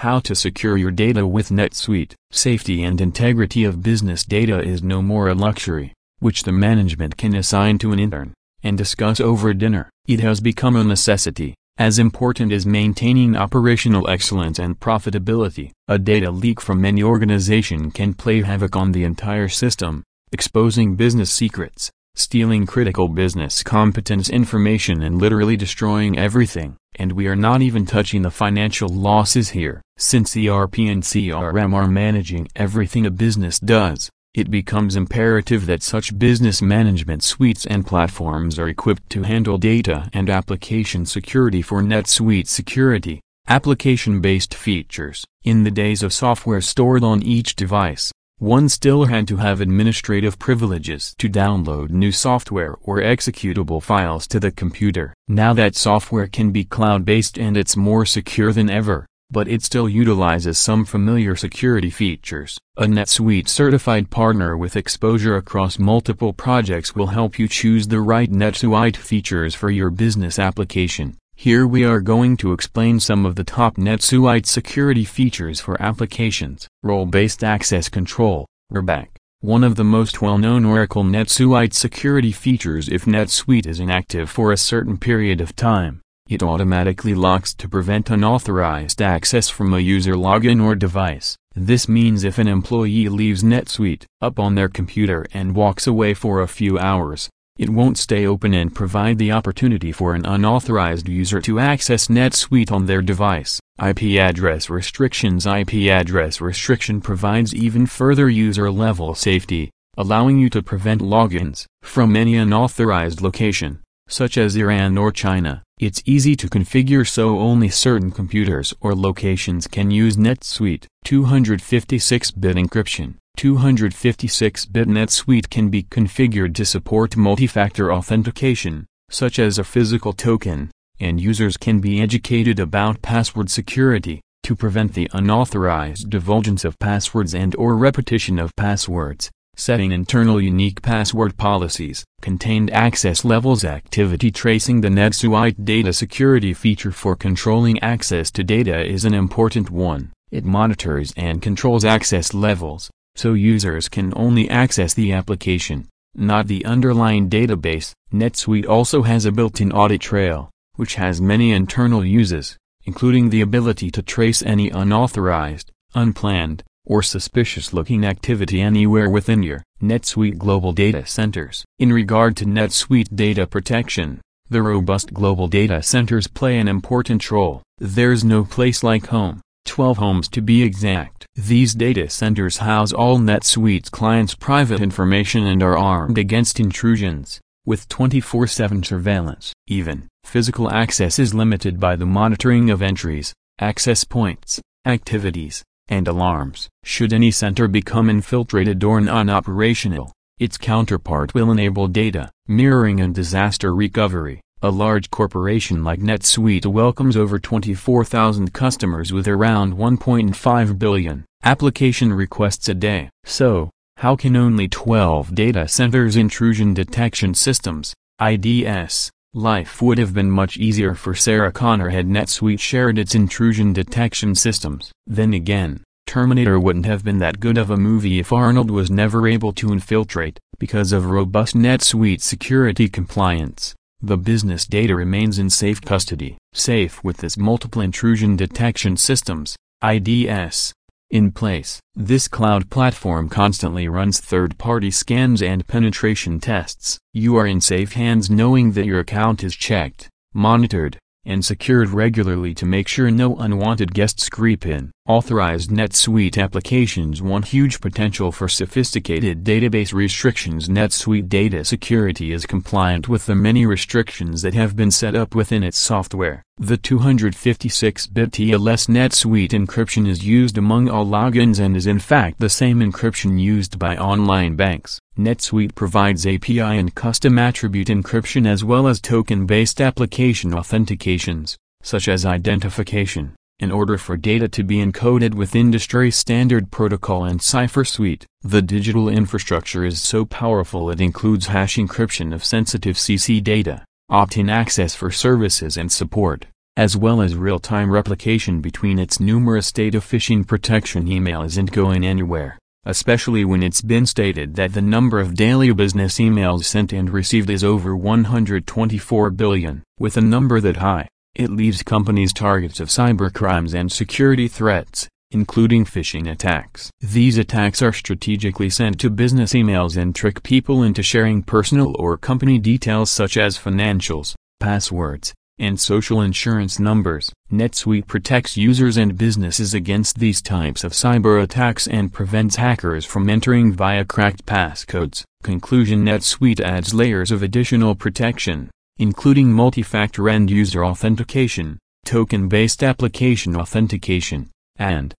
How to secure your data with NetSuite. Safety and integrity of business data is no more a luxury, which the management can assign to an intern, and discuss over dinner. It has become a necessity, as important as maintaining operational excellence and profitability. A data leak from any organization can play havoc on the entire system, exposing business secrets, stealing critical business competence information and literally destroying everything. And we are not even touching the financial losses here. Since ERP and CRM are managing everything a business does, it becomes imperative that such business management suites and platforms are equipped to handle data and application security for NetSuite security, application-based features. In the days of software stored on each device, one still had to have administrative privileges to download new software or executable files to the computer. Now that software can be cloud-based and it's more secure than ever, but it still utilizes some familiar security features. A NetSuite certified partner with exposure across multiple projects will help you choose the right NetSuite features for your business application. Here we are going to explain some of the top NetSuite security features for applications. Role-based access control, RBAC. One of the most well-known Oracle NetSuite security features if NetSuite is inactive for a certain period of time, it automatically locks to prevent unauthorized access from a user login or device. This means if an employee leaves NetSuite up on their computer and walks away for a few hours, it won't stay open and provide the opportunity for an unauthorized user to access NetSuite on their device. IP address restrictions IP address restriction provides even further user-level safety, allowing you to prevent logins from any unauthorized location, such as Iran or China. It's easy to configure so only certain computers or locations can use NetSuite. 256-bit encryption 256-bit NetSuite can be configured to support multi-factor authentication, such as a physical token, and users can be educated about password security, to prevent the unauthorized divulgence of passwords and or repetition of passwords, setting internal unique password policies, contained access levels activity tracing the NetSuite data security feature for controlling access to data is an important one. It monitors and controls access levels, so users can only access the application, not the underlying database. NetSuite also has a built-in audit trail, which has many internal uses, including the ability to trace any unauthorized, unplanned, or suspicious-looking activity anywhere within your NetSuite global data centers. In regard to NetSuite data protection, the robust global data centers play an important role. There's no place like home. 12 homes to be exact. These data centers house all NetSuite's clients' private information and are armed against intrusions, with 24-7 surveillance. Even, physical access is limited by the monitoring of entries, access points, activities, and alarms. Should any center become infiltrated or non-operational, its counterpart will enable data, mirroring and disaster recovery. A large corporation like NetSuite welcomes over 24,000 customers with around 1.5 billion application requests a day. So, how can only 12 data centers intrusion detection systems, IDS, life would have been much easier for Sarah Connor had NetSuite shared its intrusion detection systems. Then again, Terminator wouldn't have been that good of a movie if Arnold was never able to infiltrate, because of robust NetSuite security compliance. The business data remains in safe custody, safe with its multiple intrusion detection systems, IDS, in place. This cloud platform constantly runs third-party scans and penetration tests. You are in safe hands knowing that your account is checked, monitored, and secured regularly to make sure no unwanted guests creep in. Authorized NetSuite applications One huge potential for sophisticated database restrictions NetSuite data security is compliant with the many restrictions that have been set up within its software. The 256-bit TLS NetSuite encryption is used among all logins and is in fact the same encryption used by online banks. NetSuite provides API and custom attribute encryption as well as token-based application authentications, such as identification, in order for data to be encoded with industry standard protocol and cipher suite. The digital infrastructure is so powerful it includes hash encryption of sensitive CC data opt-in access for services and support, as well as real-time replication between its numerous data phishing protection email isn't going anywhere, especially when it's been stated that the number of daily business emails sent and received is over 124 billion. With a number that high, it leaves companies targets of cybercrimes and security threats, including phishing attacks. These attacks are strategically sent to business emails and trick people into sharing personal or company details such as financials, passwords, and social insurance numbers. NetSuite protects users and businesses against these types of cyber attacks and prevents hackers from entering via cracked passcodes. Conclusion NetSuite adds layers of additional protection, including multi-factor end-user authentication, token-based application authentication, and